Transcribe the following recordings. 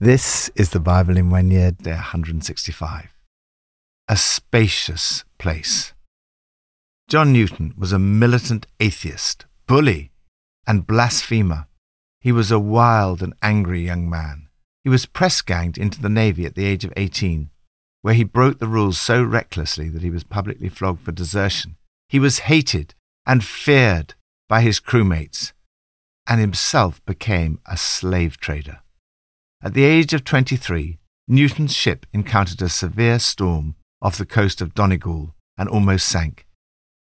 This is the Bible in one day 165. A spacious place. John Newton was a militant atheist, bully, and blasphemer. He was a wild and angry young man. He was press ganged into the Navy at the age of 18, where he broke the rules so recklessly that he was publicly flogged for desertion. He was hated and feared by his crewmates, and himself became a slave trader. At the age of 23, Newton's ship encountered a severe storm off the coast of Donegal and almost sank.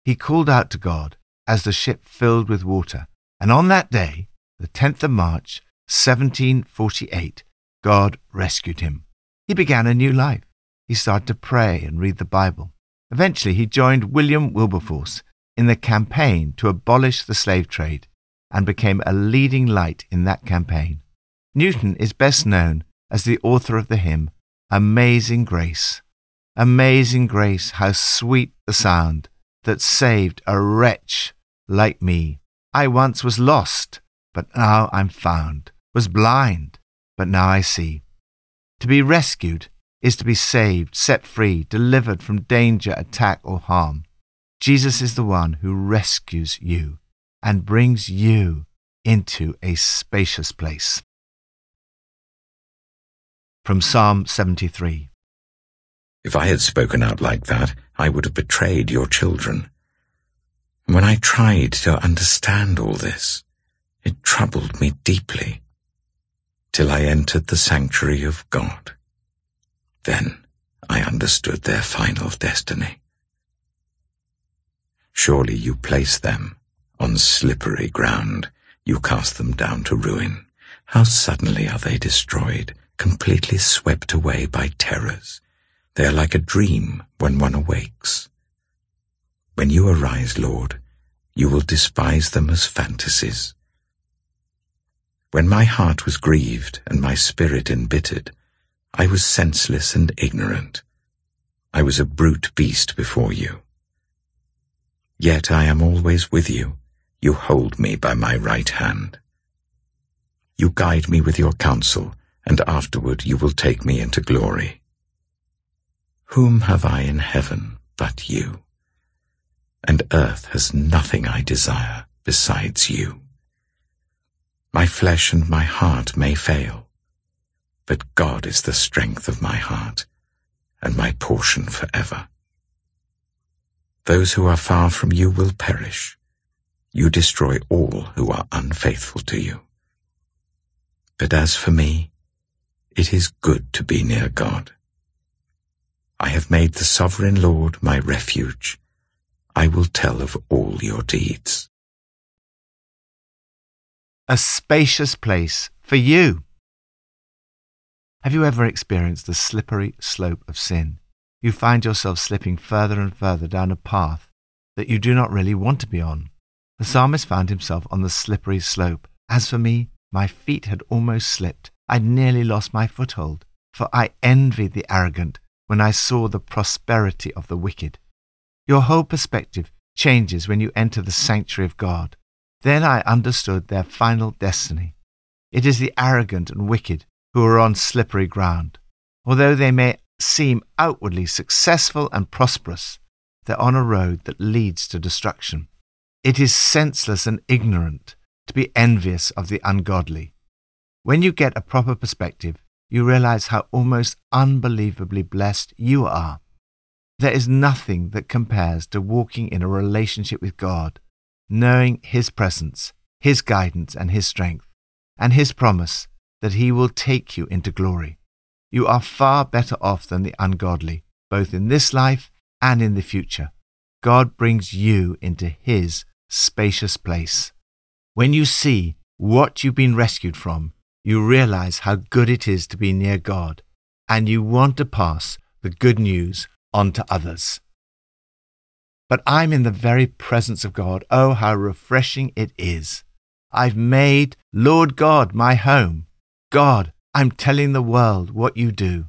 He called out to God as the ship filled with water, and on that day, the 10th of March, 1748, God rescued him. He began a new life. He started to pray and read the Bible. Eventually, he joined William Wilberforce in the campaign to abolish the slave trade and became a leading light in that campaign. Newton is best known as the author of the hymn, Amazing Grace. Amazing grace, how sweet the sound that saved a wretch like me. I once was lost, but now I'm found, was blind, but now I see. To be rescued is to be saved, set free, delivered from danger, attack, or harm. Jesus is the one who rescues you and brings you into a spacious place from Psalm 73. If I had spoken out like that, I would have betrayed your children. When I tried to understand all this, it troubled me deeply, till I entered the sanctuary of God. Then I understood their final destiny. Surely you place them on slippery ground. You cast them down to ruin. How suddenly are they destroyed completely swept away by terrors. They are like a dream when one awakes. When you arise, Lord, you will despise them as fantasies. When my heart was grieved and my spirit embittered, I was senseless and ignorant. I was a brute beast before you. Yet I am always with you. You hold me by my right hand. You guide me with your counsel and afterward you will take me into glory. Whom have I in heaven but you? And earth has nothing I desire besides you. My flesh and my heart may fail, but God is the strength of my heart and my portion forever. Those who are far from you will perish. You destroy all who are unfaithful to you. But as for me, it is good to be near God. I have made the sovereign Lord my refuge. I will tell of all your deeds. A spacious place for you. Have you ever experienced the slippery slope of sin? You find yourself slipping further and further down a path that you do not really want to be on. The psalmist found himself on the slippery slope. As for me, my feet had almost slipped. I nearly lost my foothold, for I envied the arrogant when I saw the prosperity of the wicked. Your whole perspective changes when you enter the sanctuary of God. Then I understood their final destiny. It is the arrogant and wicked who are on slippery ground. Although they may seem outwardly successful and prosperous, they're on a road that leads to destruction. It is senseless and ignorant to be envious of the ungodly. When you get a proper perspective, you realize how almost unbelievably blessed you are. There is nothing that compares to walking in a relationship with God, knowing His presence, His guidance, and His strength, and His promise that He will take you into glory. You are far better off than the ungodly, both in this life and in the future. God brings you into His spacious place. When you see what you've been rescued from, you realize how good it is to be near God, and you want to pass the good news on to others. But I'm in the very presence of God. Oh, how refreshing it is. I've made Lord God my home. God, I'm telling the world what you do.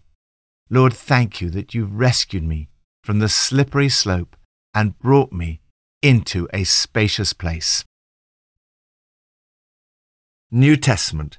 Lord, thank you that you've rescued me from the slippery slope and brought me into a spacious place. New Testament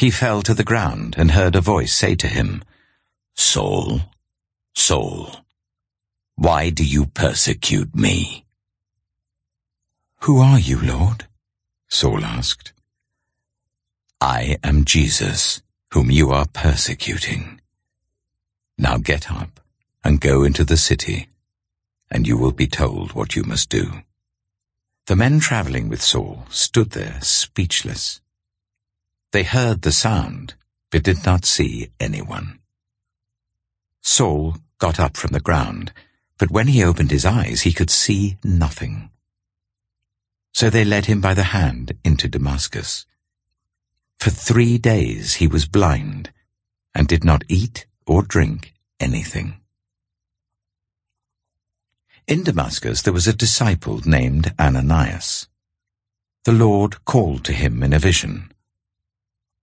He fell to the ground and heard a voice say to him, Saul, Saul, why do you persecute me? Who are you, Lord? Saul asked. I am Jesus, whom you are persecuting. Now get up and go into the city, and you will be told what you must do. The men traveling with Saul stood there speechless. They heard the sound, but did not see anyone. Saul got up from the ground, but when he opened his eyes he could see nothing. So they led him by the hand into Damascus. For three days he was blind, and did not eat or drink anything. In Damascus there was a disciple named Ananias. The Lord called to him in a vision.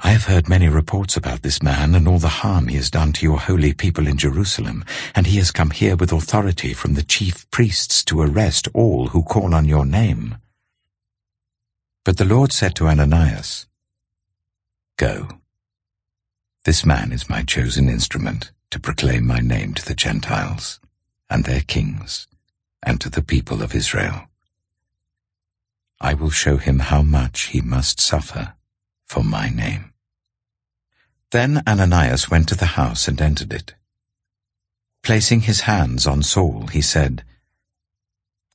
I have heard many reports about this man and all the harm he has done to your holy people in Jerusalem, and he has come here with authority from the chief priests to arrest all who call on your name. But the Lord said to Ananias, Go. This man is my chosen instrument to proclaim my name to the Gentiles and their kings and to the people of Israel. I will show him how much he must suffer for my name. Then Ananias went to the house and entered it. Placing his hands on Saul, he said,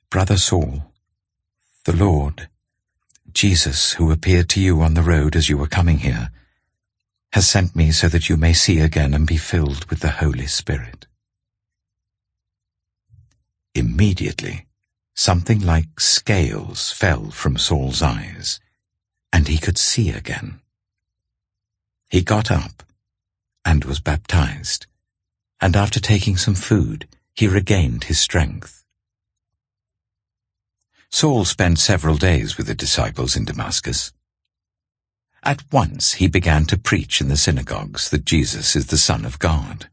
Brother Saul, the Lord, Jesus, who appeared to you on the road as you were coming here, has sent me so that you may see again and be filled with the Holy Spirit. Immediately, Something like scales fell from Saul's eyes, and he could see again. He got up and was baptized, and after taking some food, he regained his strength. Saul spent several days with the disciples in Damascus. At once he began to preach in the synagogues that Jesus is the Son of God.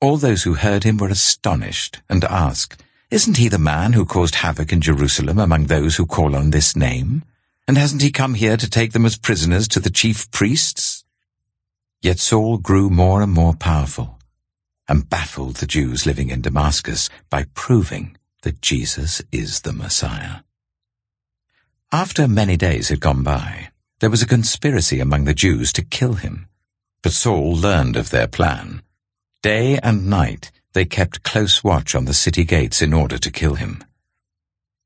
All those who heard him were astonished and asked, isn't he the man who caused havoc in Jerusalem among those who call on this name? And hasn't he come here to take them as prisoners to the chief priests? Yet Saul grew more and more powerful and baffled the Jews living in Damascus by proving that Jesus is the Messiah. After many days had gone by, there was a conspiracy among the Jews to kill him. But Saul learned of their plan. Day and night they kept close watch on the city gates in order to kill him.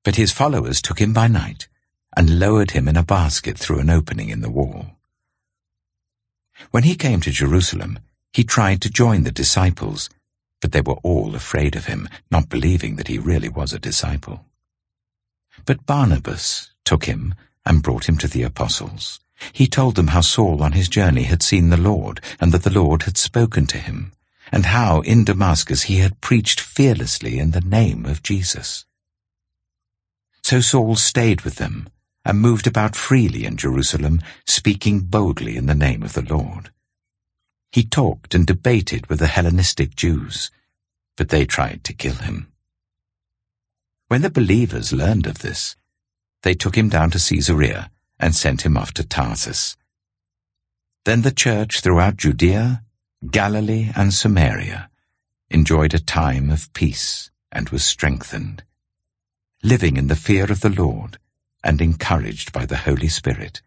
But his followers took him by night and lowered him in a basket through an opening in the wall. When he came to Jerusalem, he tried to join the disciples, but they were all afraid of him, not believing that he really was a disciple. But Barnabas took him and brought him to the apostles. He told them how Saul on his journey had seen the Lord, and that the Lord had spoken to him and how in Damascus he had preached fearlessly in the name of Jesus. So Saul stayed with them and moved about freely in Jerusalem, speaking boldly in the name of the Lord. He talked and debated with the Hellenistic Jews, but they tried to kill him. When the believers learned of this, they took him down to Caesarea and sent him off to Tarsus. Then the church throughout Judea Galilee and Samaria enjoyed a time of peace and was strengthened, living in the fear of the Lord and encouraged by the Holy Spirit.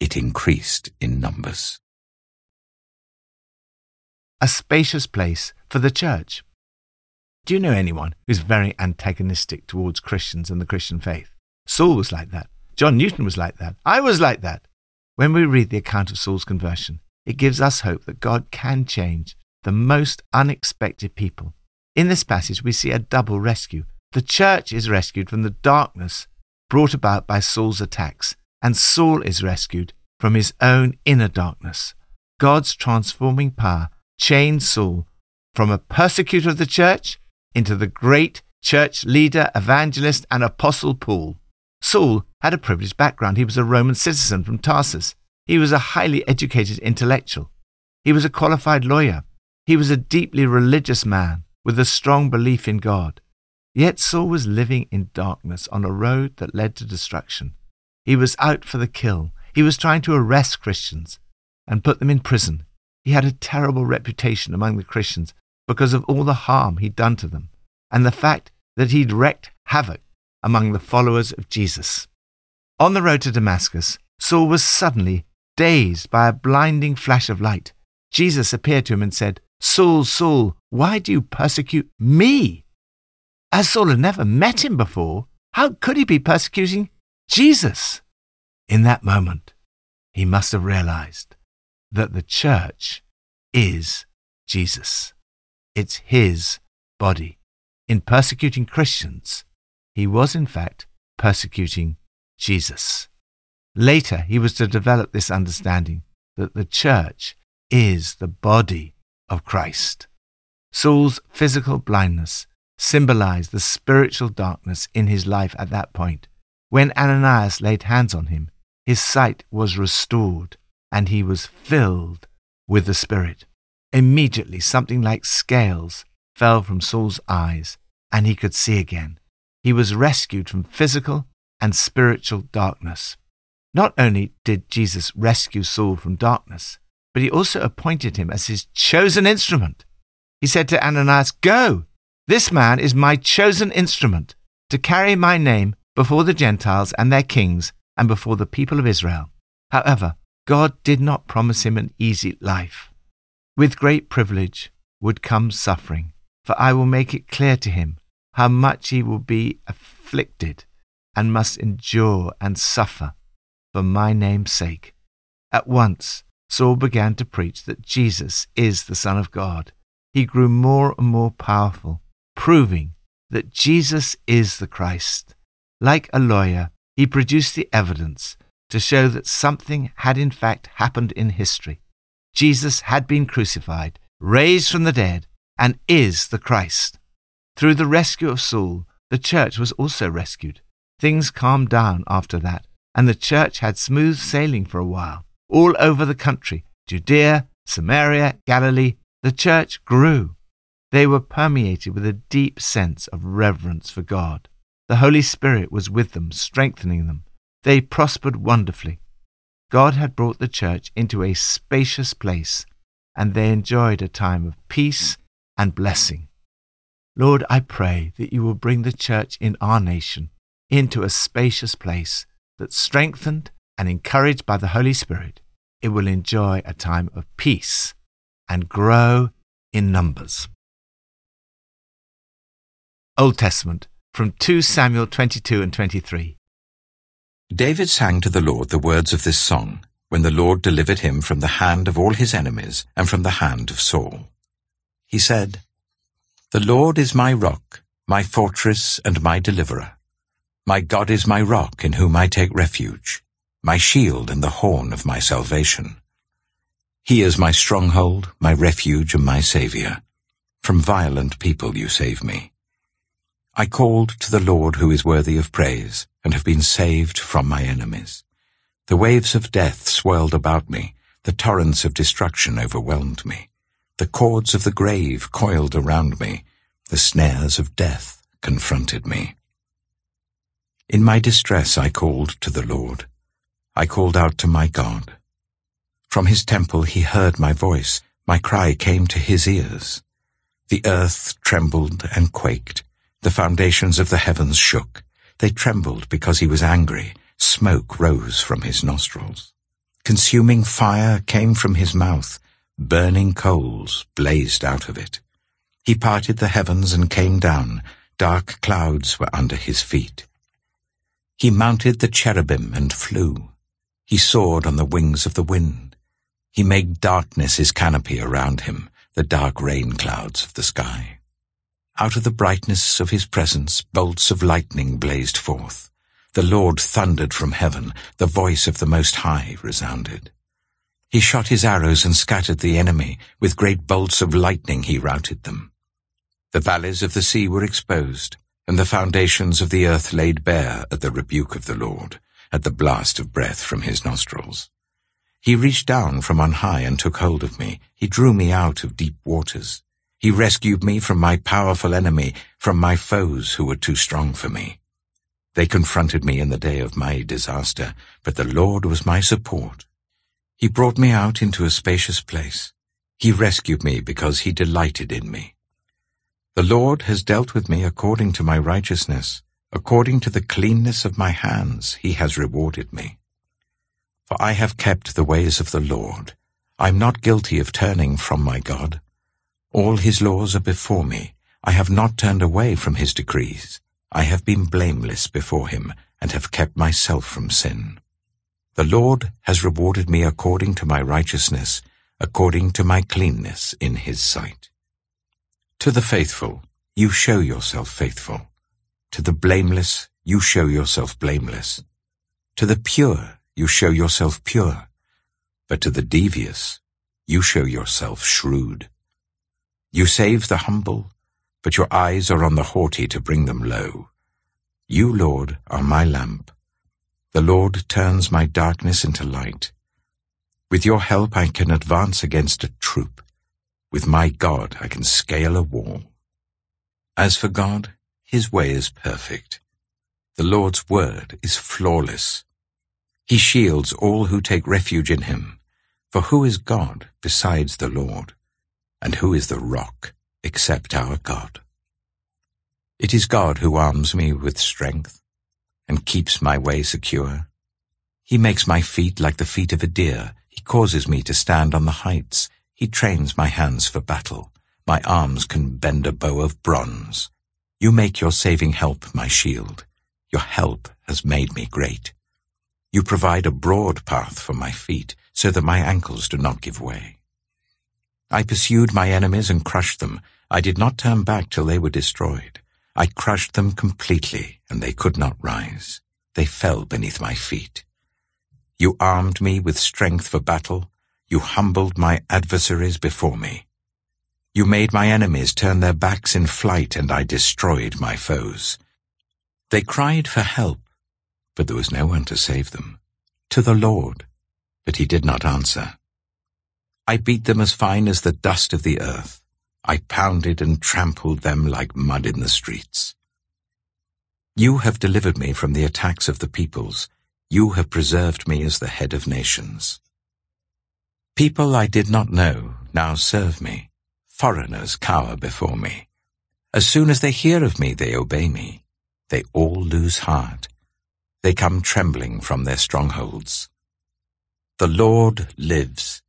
It increased in numbers. A spacious place for the church. Do you know anyone who's very antagonistic towards Christians and the Christian faith? Saul was like that. John Newton was like that. I was like that. When we read the account of Saul's conversion, it gives us hope that God can change the most unexpected people. In this passage, we see a double rescue. The church is rescued from the darkness brought about by Saul's attacks, and Saul is rescued from his own inner darkness. God's transforming power changed Saul from a persecutor of the church into the great church leader, evangelist, and apostle Paul. Saul had a privileged background. He was a Roman citizen from Tarsus. He was a highly educated intellectual. He was a qualified lawyer. He was a deeply religious man with a strong belief in God. Yet Saul was living in darkness on a road that led to destruction. He was out for the kill. He was trying to arrest Christians and put them in prison. He had a terrible reputation among the Christians because of all the harm he'd done to them and the fact that he'd wreaked havoc among the followers of Jesus. On the road to Damascus, Saul was suddenly dazed by a blinding flash of light. Jesus appeared to him and said, Saul, Saul, why do you persecute me? As Saul had never met him before, how could he be persecuting Jesus? In that moment, he must have realized that the church is Jesus. It's his body. In persecuting Christians, he was in fact persecuting Jesus. Later, he was to develop this understanding that the church is the body of Christ. Saul's physical blindness symbolized the spiritual darkness in his life at that point. When Ananias laid hands on him, his sight was restored and he was filled with the Spirit. Immediately, something like scales fell from Saul's eyes and he could see again. He was rescued from physical and spiritual darkness. Not only did Jesus rescue Saul from darkness, but he also appointed him as his chosen instrument. He said to Ananias, Go, this man is my chosen instrument to carry my name before the Gentiles and their kings and before the people of Israel. However, God did not promise him an easy life. With great privilege would come suffering, for I will make it clear to him how much he will be afflicted and must endure and suffer for my name's sake. At once, Saul began to preach that Jesus is the Son of God. He grew more and more powerful proving that Jesus is the Christ. Like a lawyer, he produced the evidence to show that something had in fact happened in history. Jesus had been crucified, raised from the dead, and is the Christ. Through the rescue of Saul, the church was also rescued. Things calmed down after that, and the church had smooth sailing for a while. All over the country, Judea, Samaria, Galilee, the church grew. They were permeated with a deep sense of reverence for God. The Holy Spirit was with them, strengthening them. They prospered wonderfully. God had brought the church into a spacious place, and they enjoyed a time of peace and blessing. Lord, I pray that you will bring the church in our nation into a spacious place that, strengthened and encouraged by the Holy Spirit, it will enjoy a time of peace and grow in numbers. Old Testament, from 2 Samuel 22 and 23. David sang to the Lord the words of this song when the Lord delivered him from the hand of all his enemies and from the hand of Saul. He said, The Lord is my rock, my fortress and my deliverer. My God is my rock in whom I take refuge, my shield and the horn of my salvation. He is my stronghold, my refuge and my saviour. From violent people you save me. I called to the Lord who is worthy of praise, and have been saved from my enemies. The waves of death swirled about me, the torrents of destruction overwhelmed me. The cords of the grave coiled around me, the snares of death confronted me. In my distress I called to the Lord. I called out to my God. From his temple he heard my voice. My cry came to his ears. The earth trembled and quaked. The foundations of the heavens shook. They trembled because he was angry. Smoke rose from his nostrils. Consuming fire came from his mouth. Burning coals blazed out of it. He parted the heavens and came down. Dark clouds were under his feet. He mounted the cherubim and flew. He soared on the wings of the wind. He made darkness his canopy around him, the dark rain clouds of the sky. Out of the brightness of his presence, bolts of lightning blazed forth. The Lord thundered from heaven, the voice of the Most High resounded. He shot his arrows and scattered the enemy. With great bolts of lightning he routed them. The valleys of the sea were exposed, and the foundations of the earth laid bare at the rebuke of the Lord, at the blast of breath from his nostrils. He reached down from on high and took hold of me. He drew me out of deep waters. He rescued me from my powerful enemy, from my foes who were too strong for me. They confronted me in the day of my disaster, but the Lord was my support. He brought me out into a spacious place. He rescued me because he delighted in me. The Lord has dealt with me according to my righteousness. According to the cleanness of my hands, he has rewarded me. For I have kept the ways of the Lord. I am not guilty of turning from my God. All his laws are before me. I have not turned away from his decrees. I have been blameless before him and have kept myself from sin. The Lord has rewarded me according to my righteousness, according to my cleanness in his sight. To the faithful, you show yourself faithful. To the blameless, you show yourself blameless. To the pure, you show yourself pure. But to the devious, you show yourself shrewd. You save the humble, but your eyes are on the haughty to bring them low. You, Lord, are my lamp. The Lord turns my darkness into light. With your help I can advance against a troop. With my God I can scale a wall. As for God, his way is perfect. The Lord's word is flawless. He shields all who take refuge in him. For who is God besides the Lord? And who is the rock except our God? It is God who arms me with strength and keeps my way secure. He makes my feet like the feet of a deer. He causes me to stand on the heights. He trains my hands for battle. My arms can bend a bow of bronze. You make your saving help my shield. Your help has made me great. You provide a broad path for my feet, so that my ankles do not give way. I pursued my enemies and crushed them. I did not turn back till they were destroyed. I crushed them completely, and they could not rise. They fell beneath my feet. You armed me with strength for battle. You humbled my adversaries before me. You made my enemies turn their backs in flight, and I destroyed my foes. They cried for help, but there was no one to save them. To the Lord, but he did not answer. I beat them as fine as the dust of the earth. I pounded and trampled them like mud in the streets. You have delivered me from the attacks of the peoples. You have preserved me as the head of nations. People I did not know now serve me. Foreigners cower before me. As soon as they hear of me, they obey me. They all lose heart. They come trembling from their strongholds. The Lord lives.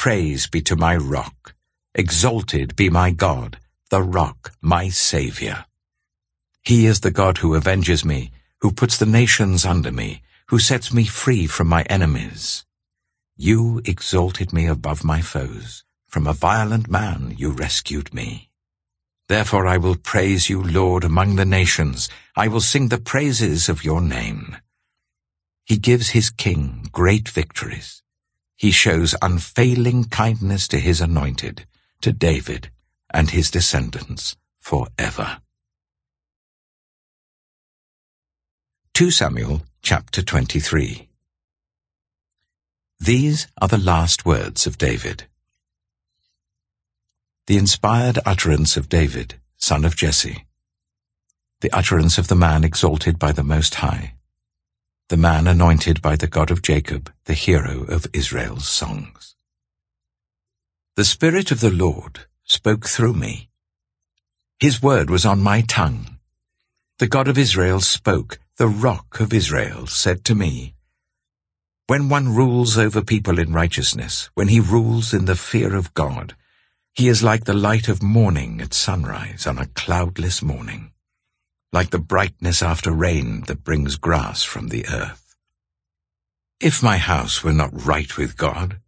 Praise be to my rock. Exalted be my God, the rock, my Saviour. He is the God who avenges me, who puts the nations under me, who sets me free from my enemies. You exalted me above my foes. From a violent man you rescued me. Therefore I will praise you, Lord, among the nations. I will sing the praises of your name. He gives his king great victories. He shows unfailing kindness to his anointed, to David and his descendants forever. 2 Samuel chapter 23 these are the last words of David. The inspired utterance of David, son of Jesse. The utterance of the man exalted by the Most High. The man anointed by the God of Jacob, the hero of Israel's songs. The Spirit of the Lord spoke through me. His word was on my tongue. The God of Israel spoke, the rock of Israel said to me, when one rules over people in righteousness, when he rules in the fear of God, He is like the light of morning at sunrise on a cloudless morning, like the brightness after rain that brings grass from the earth. If my house were not right with God,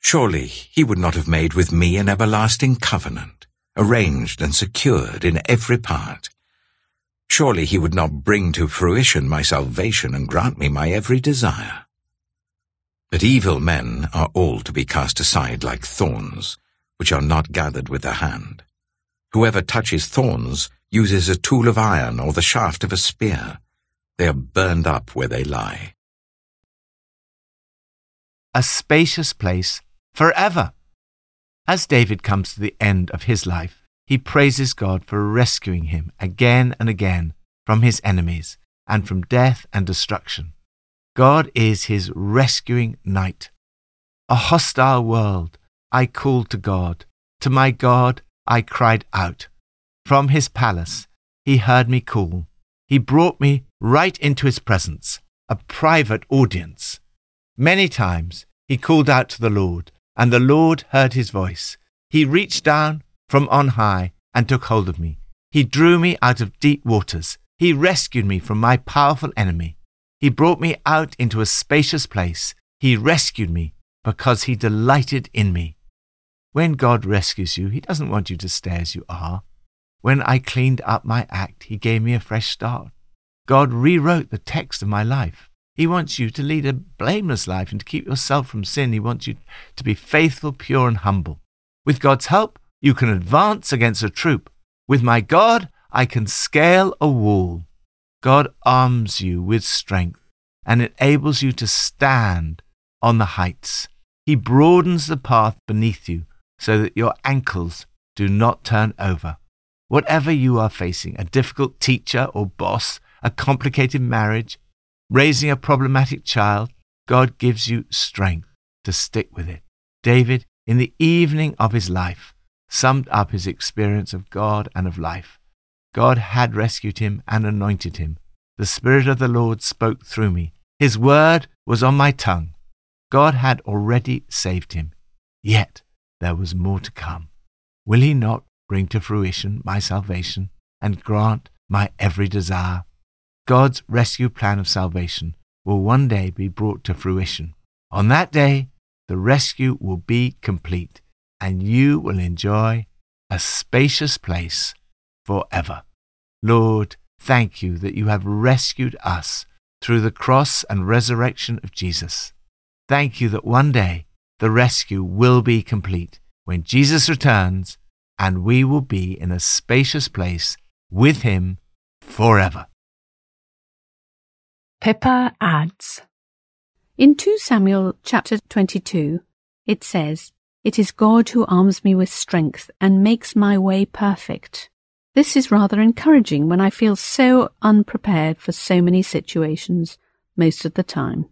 surely he would not have made with me an everlasting covenant, arranged and secured in every part. Surely he would not bring to fruition my salvation and grant me my every desire. But evil men are all to be cast aside like thorns, which are not gathered with the hand. Whoever touches thorns uses a tool of iron or the shaft of a spear. They are burned up where they lie. A spacious place forever. As David comes to the end of his life, he praises God for rescuing him again and again from his enemies and from death and destruction. God is his rescuing knight. A hostile world, I called to God. To my God, I cried out. From his palace, he heard me call. He brought me right into his presence, a private audience. Many times he called out to the Lord, and the Lord heard his voice. He reached down from on high and took hold of me. He drew me out of deep waters. He rescued me from my powerful enemy. He brought me out into a spacious place. He rescued me because he delighted in me. When God rescues you, he doesn't want you to stay as you are. When I cleaned up my act, he gave me a fresh start. God rewrote the text of my life. He wants you to lead a blameless life and to keep yourself from sin. He wants you to be faithful, pure, and humble. With God's help, you can advance against a troop. With my God, I can scale a wall. God arms you with strength and enables you to stand on the heights. He broadens the path beneath you so that your ankles do not turn over. Whatever you are facing, a difficult teacher or boss, a complicated marriage, raising a problematic child, God gives you strength to stick with it. David, in the evening of his life, summed up his experience of God and of life. God had rescued him and anointed him. The Spirit of the Lord spoke through me. His word was on my tongue. God had already saved him. Yet there was more to come. Will he not bring to fruition my salvation and grant my every desire? God's rescue plan of salvation will one day be brought to fruition. On that day, the rescue will be complete, and you will enjoy a spacious place forever. Lord, thank you that you have rescued us through the cross and resurrection of Jesus. Thank you that one day the rescue will be complete when Jesus returns and we will be in a spacious place with him forever. Pippa adds In 2 Samuel chapter 22, it says, It is God who arms me with strength and makes my way perfect. This is rather encouraging when I feel so unprepared for so many situations most of the time.